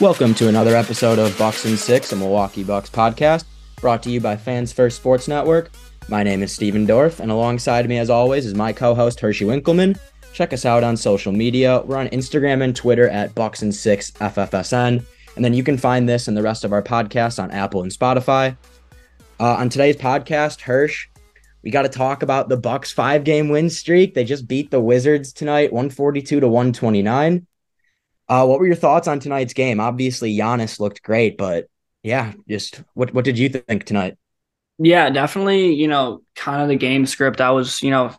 Welcome to another episode of Bucks and Six, a Milwaukee Bucks podcast, brought to you by Fans First Sports Network. My name is Steven Dorff, and alongside me, as always, is my co-host Hershey Winkleman. Check us out on social media. We're on Instagram and Twitter at Bucks and Six FFSN, and then you can find this and the rest of our podcast on Apple and Spotify. Uh, on today's podcast, Hirsch, we got to talk about the Bucks five-game win streak. They just beat the Wizards tonight, 142 to 129. Uh, what were your thoughts on tonight's game? Obviously, Giannis looked great, but yeah, just what what did you think tonight? Yeah, definitely. You know, kind of the game script I was, you know,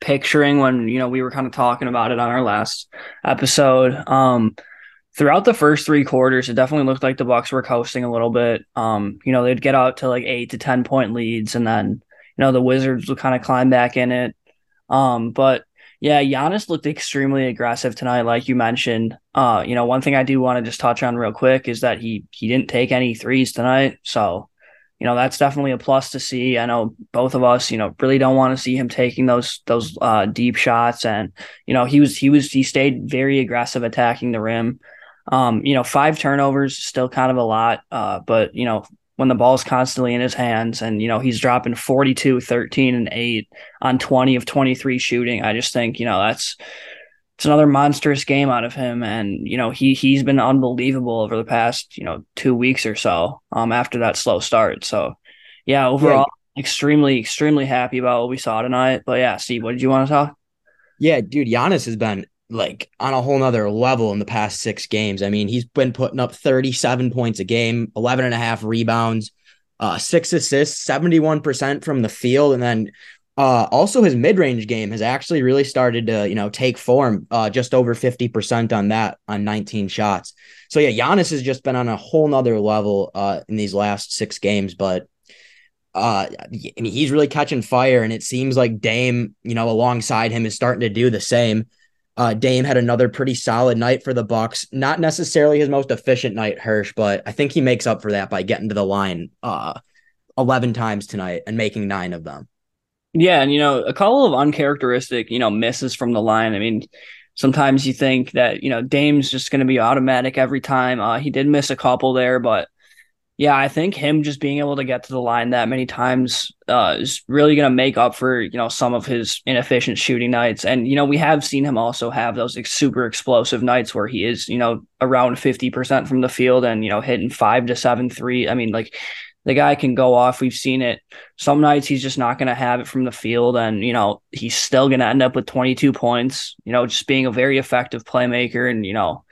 picturing when you know we were kind of talking about it on our last episode. Um, throughout the first three quarters, it definitely looked like the Bucks were coasting a little bit. Um, you know, they'd get out to like eight to ten point leads, and then you know the Wizards would kind of climb back in it. Um, but yeah, Giannis looked extremely aggressive tonight, like you mentioned. Uh, you know, one thing I do want to just touch on real quick is that he he didn't take any threes tonight, so you know that's definitely a plus to see. I know both of us, you know, really don't want to see him taking those those uh, deep shots, and you know he was he was he stayed very aggressive attacking the rim. Um, you know, five turnovers still kind of a lot, uh, but you know when the ball's constantly in his hands and you know he's dropping 42 13 and 8 on 20 of 23 shooting. I just think you know that's it's another monstrous game out of him. And you know he he's been unbelievable over the past you know 2 weeks or so um after that slow start. So yeah overall yeah. extremely extremely happy about what we saw tonight. But yeah Steve what did you want to talk? Yeah dude Giannis has been like on a whole nother level in the past six games. I mean, he's been putting up 37 points a game, 11 and a half rebounds, uh, six assists, 71% from the field. And then uh, also his mid-range game has actually really started to, you know, take form, uh, just over 50% on that on 19 shots. So yeah, Giannis has just been on a whole nother level uh, in these last six games, but uh, I mean, he's really catching fire, and it seems like Dame, you know, alongside him is starting to do the same. Uh, Dame had another pretty solid night for the Bucks. Not necessarily his most efficient night, Hirsch, but I think he makes up for that by getting to the line uh, eleven times tonight and making nine of them. Yeah, and you know, a couple of uncharacteristic, you know, misses from the line. I mean, sometimes you think that you know Dame's just going to be automatic every time. Uh, he did miss a couple there, but yeah, I think him just being able to get to the line that many times uh, is really going to make up for you know some of his inefficient shooting nights. And you know we have seen him also have those like, super explosive nights where he is you know around fifty percent from the field and you know hitting five to seven three. I mean like the guy can go off. We've seen it. Some nights he's just not going to have it from the field, and you know he's still going to end up with twenty two points. You know, just being a very effective playmaker, and you know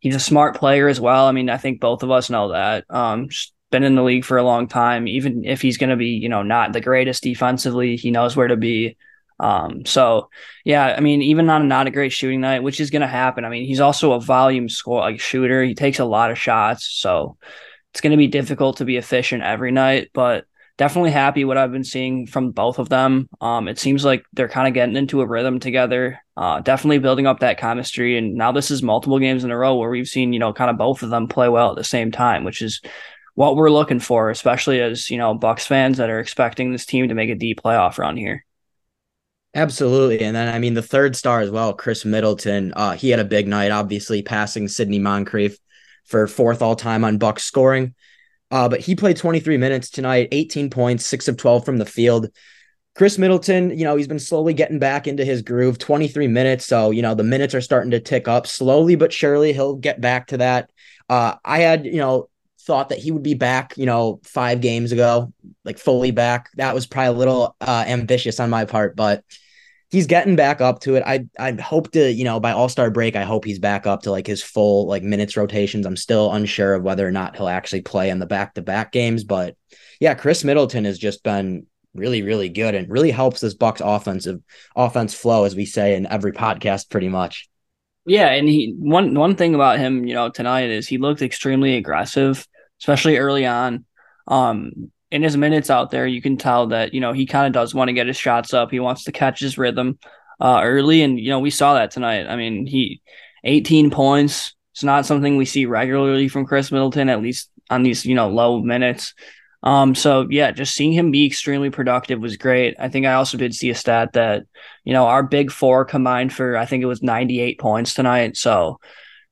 he's a smart player as well. I mean, I think both of us know that. Um, been in the league for a long time. Even if he's going to be, you know, not the greatest defensively, he knows where to be. Um, so yeah, I mean, even on not a great shooting night, which is going to happen. I mean, he's also a volume score like shooter. He takes a lot of shots, so it's going to be difficult to be efficient every night. But definitely happy what I've been seeing from both of them. Um, it seems like they're kind of getting into a rhythm together. Uh, definitely building up that chemistry. And now this is multiple games in a row where we've seen, you know, kind of both of them play well at the same time, which is what we're looking for, especially as, you know, Bucks fans that are expecting this team to make a deep playoff run here. Absolutely. And then I mean the third star as well, Khris Middleton. Uh, he had a big night, obviously passing Sidney Moncrief for fourth all time on Bucks scoring. Uh, but he played 23 minutes tonight, 18 points, six of 12 from the field. Khris Middleton, you know, he's been slowly getting back into his groove, 23 minutes. So, you know, the minutes are starting to tick up slowly but surely. He'll get back to that. Uh, I had, you know, thought that he would be back, you know, five games ago, like fully back. That was probably a little uh, ambitious on my part, but he's getting back up to it. I I hope to, you know, by All Star break, I hope he's back up to like his full like minutes rotations. I'm still unsure of whether or not he'll actually play in the back to back games, but yeah, Khris Middleton has just been really really good and really helps this Bucks offensive offense flow, as we say in every podcast, pretty much. Yeah, and he one one thing about him, you know, tonight is he looked extremely aggressive, especially early on. Um, in his minutes out there, you can tell that you know he kind of does want to get his shots up. He wants to catch his rhythm uh, early, and you know we saw that tonight. I mean, he 18 points. It's not something we see regularly from Khris Middleton, at least on these you know low minutes. Um, so yeah, just seeing him be extremely productive was great. I think I also did see a stat that, you know, our big four combined for I think it was 98 points tonight. So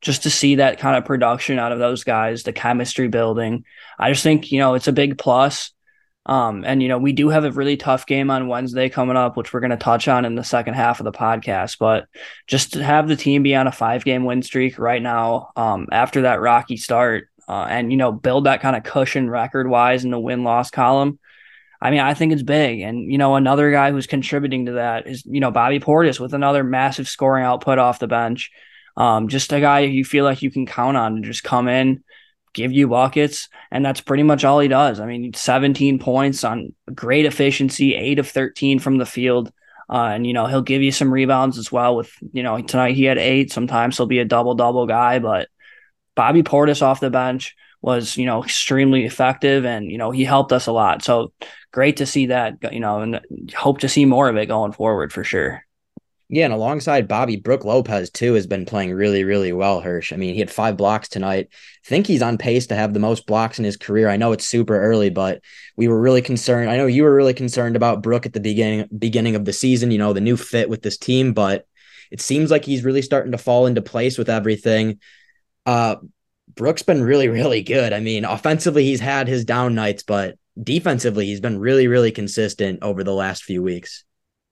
just to see that kind of production out of those guys, the chemistry building, I just think, you know, it's a big plus. Um, and you know, we do have a really tough game on Wednesday coming up, which we're going to touch on in the second half of the podcast. But just to have the team be on a five game win streak right now, um, after that rocky start, uh, and you know build that kind of cushion record wise in the win loss column. I mean, I think it's big. And, you know, another guy who's contributing to that is, you know, Bobby Portis with another massive scoring output off the bench. Um, just a guy you feel like you can count on to just come in, give you buckets. And that's pretty much all he does. I mean, 17 points on great efficiency, eight of 13 from the field. Uh, and, you know, he'll give you some rebounds as well with, you know, tonight he had eight. Sometimes he'll be a double double guy, but Bobby Portis off the bench was, you know, extremely effective and, you know, he helped us a lot. So great to see that, you know, and hope to see more of it going forward for sure. Yeah, and alongside Bobby, Brook Lopez too has been playing really, really well, Hirsch. I mean, he had five blocks tonight. I think he's on pace to have the most blocks in his career. I know it's super early, but we were really concerned. I know you were really concerned about Brook at the beginning beginning of the season, you know, the new fit with this team, but it seems like he's really starting to fall into place with everything. Uh, Brook's been really, really good. I mean, offensively, he's had his down nights, but defensively, he's been really, really consistent over the last few weeks.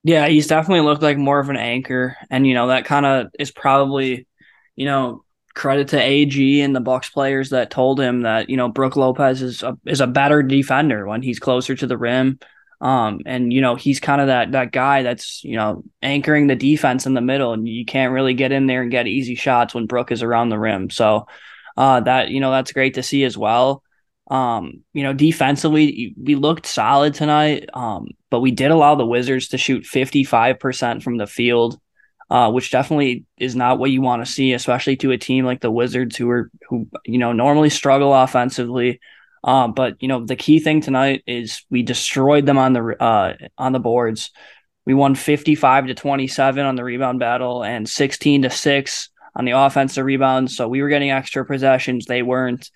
Yeah, he's definitely looked like more of an anchor, and you know that kind of is probably, you know, credit to AG and the Bucks players that told him that you know Brook Lopez is a, is a better defender when he's closer to the rim. Um, and you know, he's kind of that that guy that's you know anchoring the defense in the middle, and you can't really get in there and get easy shots when Brook is around the rim. So uh, that you know that's great to see as well. Um, you know, defensively we looked solid tonight, um, but we did allow the Wizards to shoot fifty five percent from the field. Uh, which definitely is not what you want to see, especially to a team like the Wizards, who are who you know normally struggle offensively. Um, but you know the key thing tonight is we destroyed them on the uh, on the boards. We won fifty five to twenty seven on the rebound battle and sixteen to six on the offensive rebounds. So we were getting extra possessions. They weren't.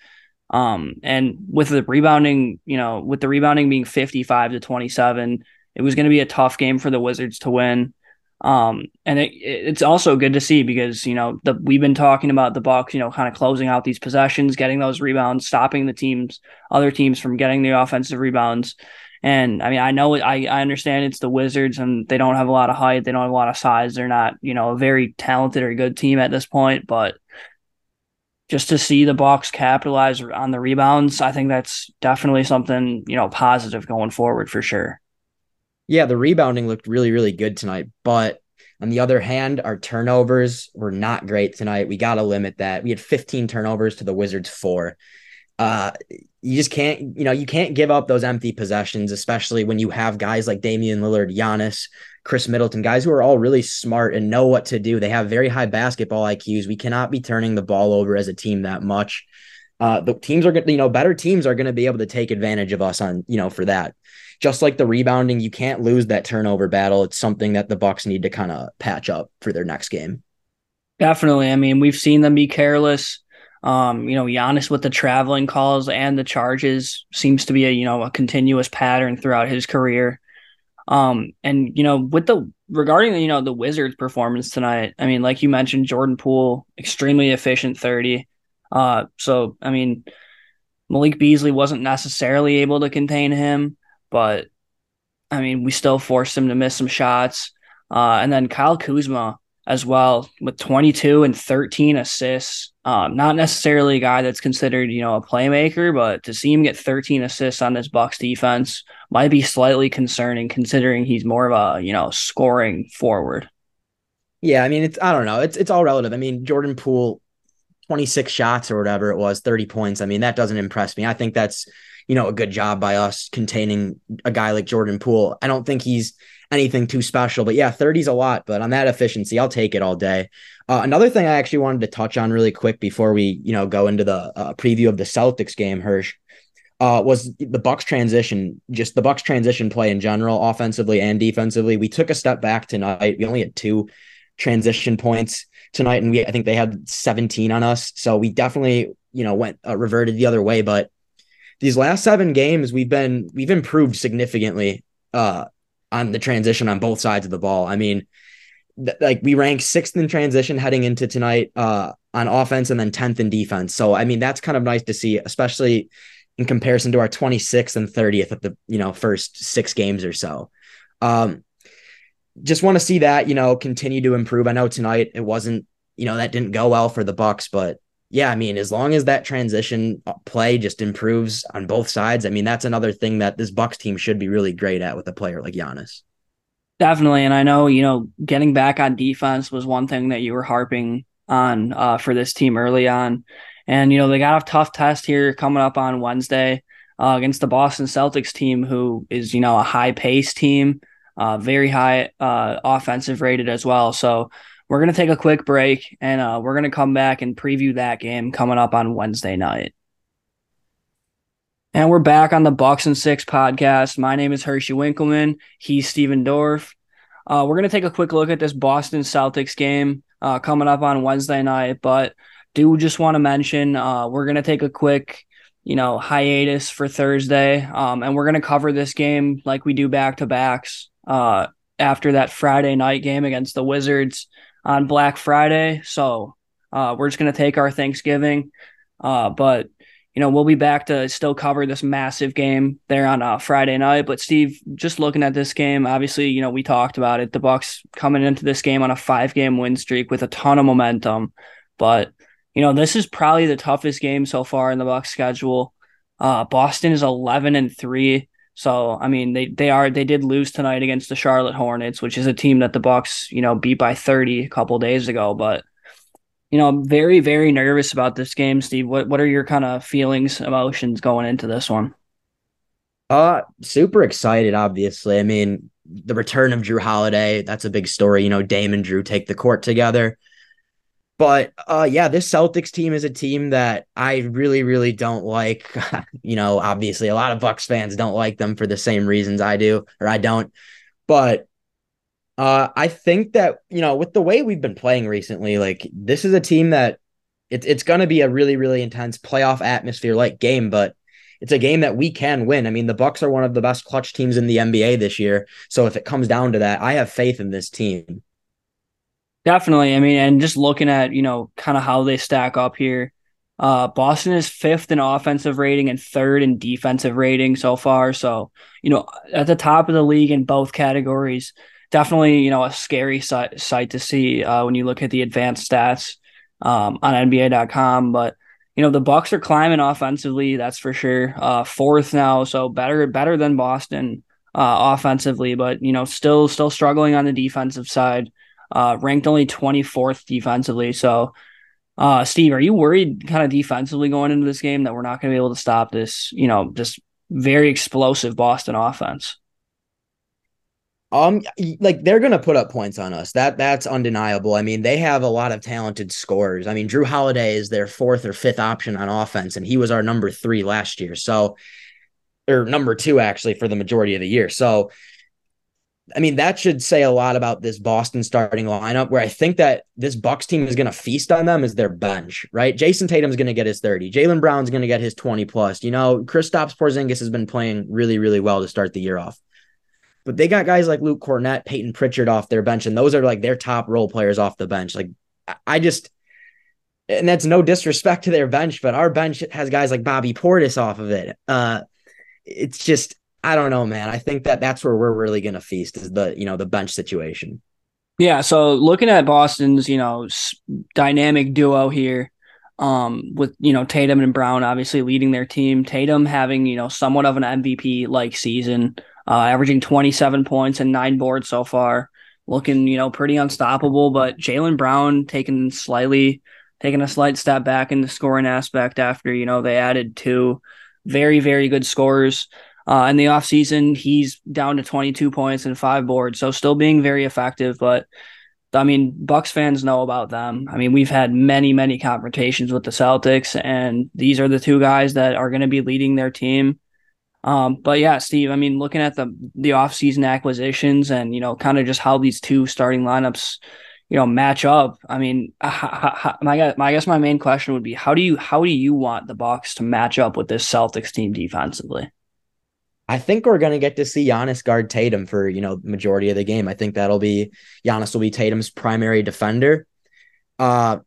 Um, and with the rebounding, you know, with the rebounding being 55 to 27, it was going to be a tough game for the Wizards to win. Um, and it, it's also good to see because, you know, the, we've been talking about the Bucks, you know, kind of closing out these possessions, getting those rebounds, stopping the teams, other teams from getting the offensive rebounds. And I mean, I know I, I understand it's the Wizards and they don't have a lot of height. They don't have a lot of size. They're not, you know, a very talented or good team at this point, but just to see the Bucks capitalize on the rebounds, I think that's definitely something, you know, positive going forward for sure. Yeah, the rebounding looked really, really good tonight. But on the other hand, our turnovers were not great tonight. We got to limit that. We had 15 turnovers to the Wizards four. Uh, you just can't, you know, you can't give up those empty possessions, especially when you have guys like Damian Lillard, Giannis, Khris Middleton, guys who are all really smart and know what to do. They have very high basketball IQs. We cannot be turning the ball over as a team that much. Uh, the teams are going to, you know, better teams are going to be able to take advantage of us on, you know, for that. Just like the rebounding, you can't lose that turnover battle. It's something that the Bucks need to kind of patch up for their next game. Definitely. I mean, we've seen them be careless um, you know, Giannis with the traveling calls and the charges seems to be a you know a continuous pattern throughout his career. Um, and you know, with the regarding you know the Wizards' performance tonight, I mean, like you mentioned, Jordan Poole extremely efficient thirty. Uh, so I mean, Malik Beasley wasn't necessarily able to contain him, but I mean, we still forced him to miss some shots. Uh, and then Kyle Kuzma as well with 22 and 13 assists. Um, not necessarily a guy that's considered, you know, a playmaker, but to see him get 13 assists on this Bucks defense might be slightly concerning considering he's more of a, you know, scoring forward. Yeah, I mean, it's I don't know. It's it's all relative. I mean, Jordan Poole 26 shots or whatever it was, 30 points. I mean, that doesn't impress me. I think that's, you know, a good job by us containing a guy like Jordan Poole. I don't think he's anything too special. But yeah, 30 is a lot, but on that efficiency, I'll take it all day. Uh, another thing I actually wanted to touch on really quick before we, you know, go into the uh, preview of the Celtics game, Hirsch, uh, was the Bucks transition, just the Bucks transition play in general, offensively and defensively. We took a step back tonight. We only had two transition points tonight, and we I think they had 17 on us. So we definitely, you know, went uh, reverted the other way. But these last seven games, we've been we've improved significantly uh, on the transition on both sides of the ball. I mean, th- like we rank sixth in transition heading into tonight uh, on offense and then 10th in defense. So, I mean, that's kind of nice to see, especially in comparison to our 26th and 30th at the, you know, first six games or so. Um, just want to see that, you know, continue to improve. I know tonight it wasn't, you know, that didn't go well for the Bucks, but yeah, I mean, as long as that transition uh, play just improves on both sides, I mean, that's another thing that this Bucks team should be really great at with a player like Giannis. Definitely, and I know you know getting back on defense was one thing that you were harping on uh, for this team early on, and you know they got a tough test here coming up on Wednesday uh, against the Boston Celtics team, who is you know a high pace team, uh, very high uh, offensive rated as well. So we're going to take a quick break and uh, we're going to come back and preview that game coming up on Wednesday night. And we're back on the Bucks and Six podcast. My name is Hershey Winkleman. He's Steven Dorf. Uh, we're going to take a quick look at this Boston Celtics game uh, coming up on Wednesday night, but do just want to mention uh, we're going to take a quick, you know, hiatus for Thursday, um, and we're going to cover this game like we do back to backs uh, after that Friday night game against the Wizards on Black Friday. So uh, we're just going to take our Thanksgiving. Uh, but, you know, we'll be back to still cover this massive game there on uh, Friday night. But, Steve, just looking at this game, obviously, you know, we talked about it. The Bucks coming into this game on a five game win streak with a ton of momentum. But, you know, this is probably the toughest game so far in the Bucks schedule. Uh, Boston is 11 and 3. So I mean, they they are they did lose tonight against the Charlotte Hornets, which is a team that the Bucks you know beat by thirty a couple days ago. But you know, I'm very very nervous about this game, Steve. What what are your kind of feelings, emotions going into this one? Uh, super excited. Obviously, I mean, the return of Jrue Holiday. That's a big story. You know, Dame and Jrue take the court together. But uh, yeah, this Celtics team is a team that I really, really don't like. you know, obviously, a lot of Bucks fans don't like them for the same reasons I do, or I don't. But uh, I think that you know, with the way we've been playing recently, like this is a team that it's it's going to be a really, really intense playoff atmosphere like game, but it's a game that we can win. I mean, the Bucks are one of the best clutch teams in the NBA this year. So if it comes down to that, I have faith in this team. Definitely. I mean, and just looking at, you know, kind of how they stack up here. Uh, Boston is fifth in offensive rating and third in defensive rating so far. So, you know, at the top of the league in both categories. Definitely, you know, a scary sight, sight to see uh, when you look at the advanced stats um, on NBA.com. But you know, the Bucks are climbing offensively. That's for sure. Uh, fourth now, so better better than Boston uh, offensively, but you know, still still struggling on the defensive side uh, ranked only 24th defensively. So, uh, Steve, are you worried kind of defensively going into this game that we're not going to be able to stop this, you know, this very explosive Boston offense? Um, like they're gonna put up points on us. That that's undeniable. I mean, they have a lot of talented scorers. I mean, Jrue Holiday is their fourth or fifth option on offense, and he was our number three last year. So, or number two actually for the majority of the year. So, I mean, that should say a lot about this Boston starting lineup. Where I think that this Bucks team is going to feast on them is their bench, right? Jayson Tatum's going to get his 30. Jaylen Brown's going to get his 20 plus. You know, Kristaps Porzingis has been playing really, really well to start the year off. But they got guys like Luke Kornet, Payton Pritchard off their bench, and those are like their top role players off the bench. Like, I just, and that's no disrespect to their bench, but our bench has guys like Bobby Portis off of it. Uh, it's just I don't know, man. I think that that's where we're really going to feast is the, you know, the bench situation. Yeah. So looking at Boston's, you know, dynamic duo here, um, with you know Tatum and Brown obviously leading their team. Tatum having you know somewhat of an MVP like season, uh, averaging 27 points and nine boards so far, looking you know pretty unstoppable. But Jaylen Brown taking slightly taking a slight step back in the scoring aspect after you know they added two very very good scorers. Uh, in the offseason, he's down to 22 points and five boards, so still being very effective, but I mean, Bucks fans know about them. I mean, we've had many, many confrontations with the Celtics, and these are the two guys that are going to be leading their team. Um, but yeah, Steve, I mean, looking at the the offseason acquisitions and you know, kind of just how these two starting lineups, you know, match up. I mean, my my I guess my main question would be how do you how do you want the Bucks to match up with this Celtics team defensively? I think we're going to get to see Giannis guard Tatum for, you know, the majority of the game. I think that'll be Giannis will be Tatum's primary defender. Uh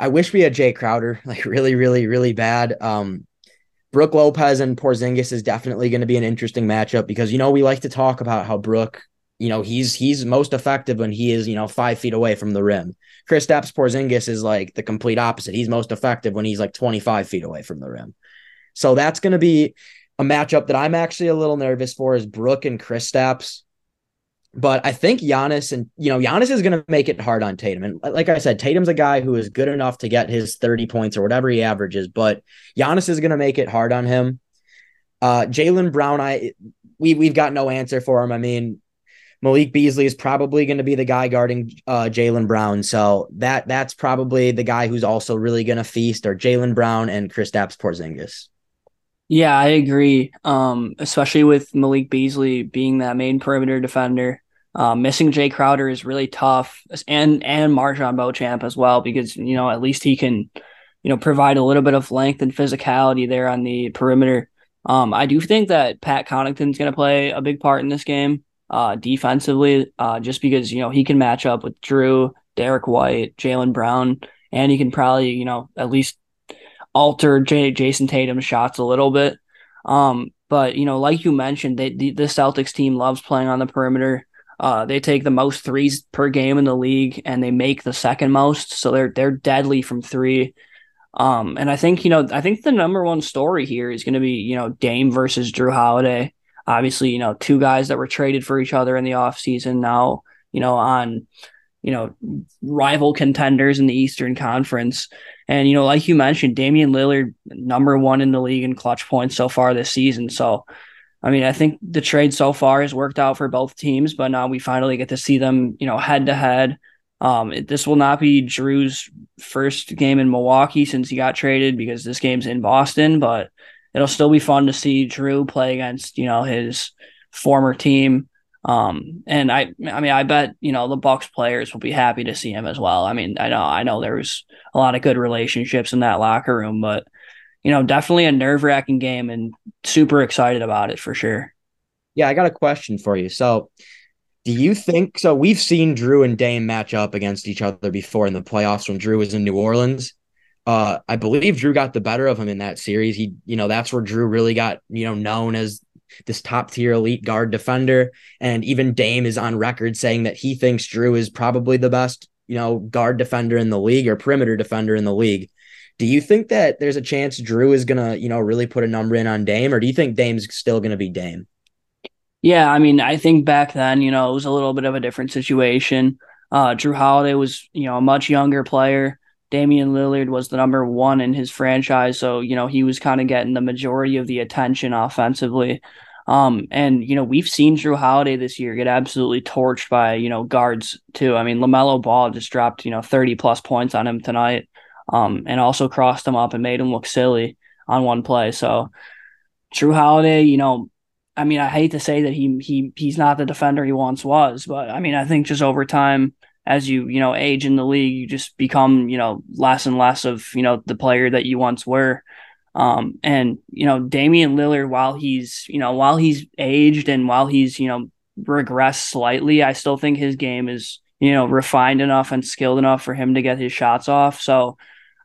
I wish we had Jae Crowder, like really, really, really bad. Um Brook Lopez and Porzingis is definitely going to be an interesting matchup because you know we like to talk about how Brook, you know, he's he's most effective when he is, you know, five feet away from the rim. Kristaps Porzingis is like the complete opposite. He's most effective when he's like 25 feet away from the rim. So that's going to be a matchup that I'm actually a little nervous for is Brook and Chris Kristaps. But I think Giannis and you know Giannis is going to make it hard on Tatum. And like I said, Tatum's a guy who is good enough to get his 30 points or whatever he averages, but Giannis is going to make it hard on him. Uh Jaylen Brown, I we we've got no answer for him. I mean, Malik Beasley is probably going to be the guy guarding uh, Jaylen Brown. So that that's probably the guy who's also really going to feast or Jaylen Brown and Kristaps Porzingis. Yeah, I agree. Um, especially with Malik Beasley being that main perimeter defender. Um, missing Jae Crowder is really tough, and and MarJon Beauchamp as well because you know at least he can, you know, provide a little bit of length and physicality there on the perimeter. Um, I do think that Pat Connaughton's going to play a big part in this game, uh, defensively, uh, just because you know he can match up with Jrue, Derrick White, Jaylen Brown, and he can probably you know at least alter J- Jayson Tatum's shots a little bit. Um, but you know, like you mentioned, they, the, the Celtics team loves playing on the perimeter. Uh, they take the most threes per game in the league, and they make the second most. So they're they're deadly from three. Um, and I think you know, I think the number one story here is going to be you know Dame versus Jrue Holiday. Obviously, you know, two guys that were traded for each other in the offseason now, you know, on you know rival contenders in the Eastern Conference. And, you know, like you mentioned, Damian Lillard, number one in the league in clutch points so far this season. So, I mean, I think the trade so far has worked out for both teams, but now we finally get to see them, you know, head to head. This will not be Jrue's first game in Milwaukee since he got traded because this game's in Boston, but it'll still be fun to see Jrue play against, you know, his former team. Um, and I, I mean, I bet you know the Bucks players will be happy to see him as well. I mean, I know, I know there was a lot of good relationships in that locker room, but you know, definitely a nerve wracking game, and super excited about it for sure. Yeah, I got a question for you. So, do you think so? We've seen Jrue and Dame match up against each other before in the playoffs when Jrue was in New Orleans. Uh, I believe Jrue got the better of him in that series. He, you know, that's where Jrue really got, you know, known as this top tier elite guard defender. And even Dame is on record saying that he thinks Jrue is probably the best, you know, guard defender in the league or perimeter defender in the league. Do you think that there's a chance Jrue is gonna, you know, really put a number in on Dame, or do you think Dame's still gonna be Dame? Yeah, I mean, I think back then, you know, it was a little bit of a different situation. Uh, Jrue Holiday was, you know, a much younger player. Damian Lillard was the number one in his franchise, so you know he was kind of getting the majority of the attention offensively. Um, and you know we've seen Jrue Holiday this year get absolutely torched by you know guards too. I mean LaMelo Ball just dropped you know thirty plus points on him tonight, um, and also crossed him up and made him look silly on one play. So Jrue Holiday, you know, I mean I hate to say that he he he's not the defender he once was, but I mean I think just over time as you you know age in the league you just become you know less and less of you know the player that you once were. Um and you know Damian Lillard while he's you know while he's aged and while he's you know regressed slightly I still think his game is you know refined enough and skilled enough for him to get his shots off. So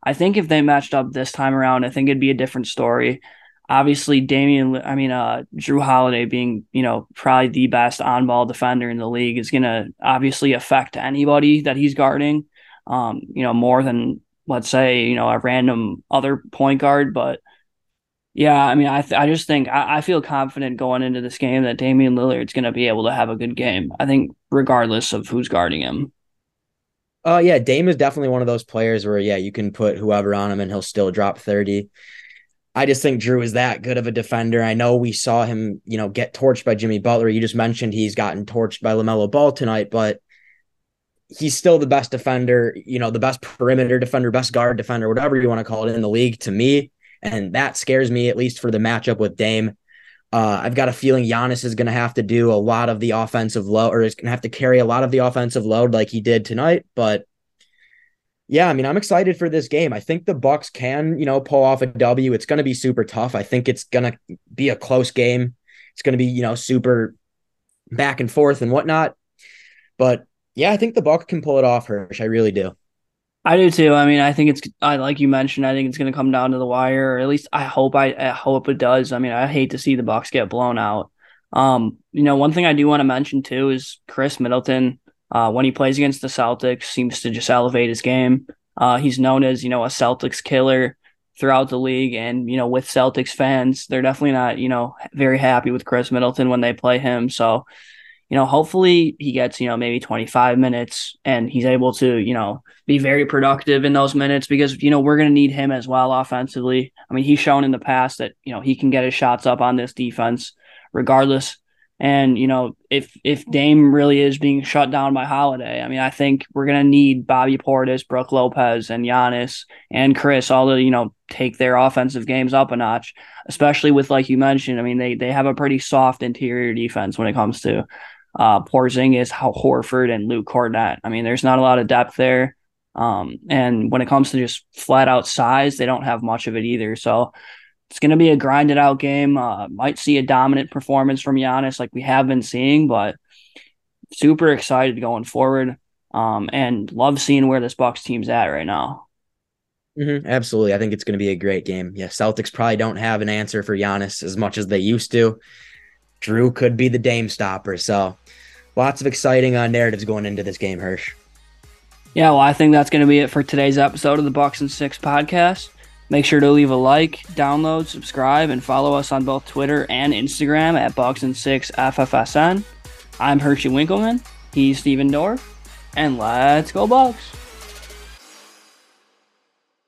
I think if they matched up this time around I think it'd be a different story obviously Damian, I mean, uh, Jrue Holiday being, you know, probably the best on ball defender in the league is going to obviously affect anybody that he's guarding, um, you know, more than, let's say, you know, a random other point guard. But yeah, I mean, I, th- I just think I-, I feel confident going into this game that Damian Lillard's going to be able to have a good game. I think, regardless of who's guarding him. Uh, yeah, Dame is definitely one of those players where, yeah, you can put whoever on him and he'll still drop 30. I just think Jrue is that good of a defender. I know we saw him, you know, get torched by Jimmy Butler. You just mentioned he's gotten torched by LaMelo Ball tonight, but he's still the best defender, you know, the best perimeter defender, best guard defender, whatever you want to call it in the league to me. And that scares me, at least for the matchup with Dame. Uh, I've got a feeling Giannis is going to have to do a lot of the offensive load, or is going to have to carry a lot of the offensive load like he did tonight. But yeah, I mean, I'm excited for this game. I think the Bucks can, you know, pull off a W. It's going to be super tough. I think it's going to be a close game. It's going to be, you know, super back and forth and whatnot. But yeah, I think the Bucks can pull it off, Hirsch. I really do. I do too. I mean, I think it's I like you mentioned. I think it's going to come down to the wire, or at least I hope I, I hope it does. I mean, I hate to see the Bucks get blown out. Um, you know, one thing I do want to mention too is Khris Middleton uh, when he plays against the Celtics, seems to just elevate his game. Uh, he's known as you know a Celtics killer throughout the league, and you know with Celtics fans, they're definitely not you know very happy with Khris Middleton when they play him. So, you know, hopefully he gets you know maybe 25 minutes and he's able to you know be very productive in those minutes because you know we're going to need him as well offensively. I mean, he's shown in the past that you know he can get his shots up on this defense regardless and you know, if if Dame really is being shut down by Holiday, I mean, I think we're gonna need Bobby Portis, Brook Lopez, and Giannis and Khris all to you know take their offensive games up a notch. Especially with like you mentioned, I mean, they they have a pretty soft interior defense when it comes to uh, Porzingis, Horford, and Luke Kornet. I mean, there's not a lot of depth there. Um, and when it comes to just flat out size, they don't have much of it either. So it's going to be a grinded out game. Uh, might see a dominant performance from Giannis like we have been seeing, but super excited going forward. Um, and love seeing where this Bucks team's at right now. Mm-hmm, absolutely. I think it's going to be a great game. Yeah, Celtics probably don't have an answer for Giannis as much as they used to. Jrue could be the Dame stopper. So lots of exciting uh, narratives going into this game, Hirsch. Yeah, well, I think that's going to be it for today's episode of the Bucks and Six podcast. Make sure to leave a like, download, subscribe, and follow us on both Twitter and Instagram at Bucks and Six FFSN. I'm Hershey Winkleman. He's Steven Dorr. And let's go, Bucks!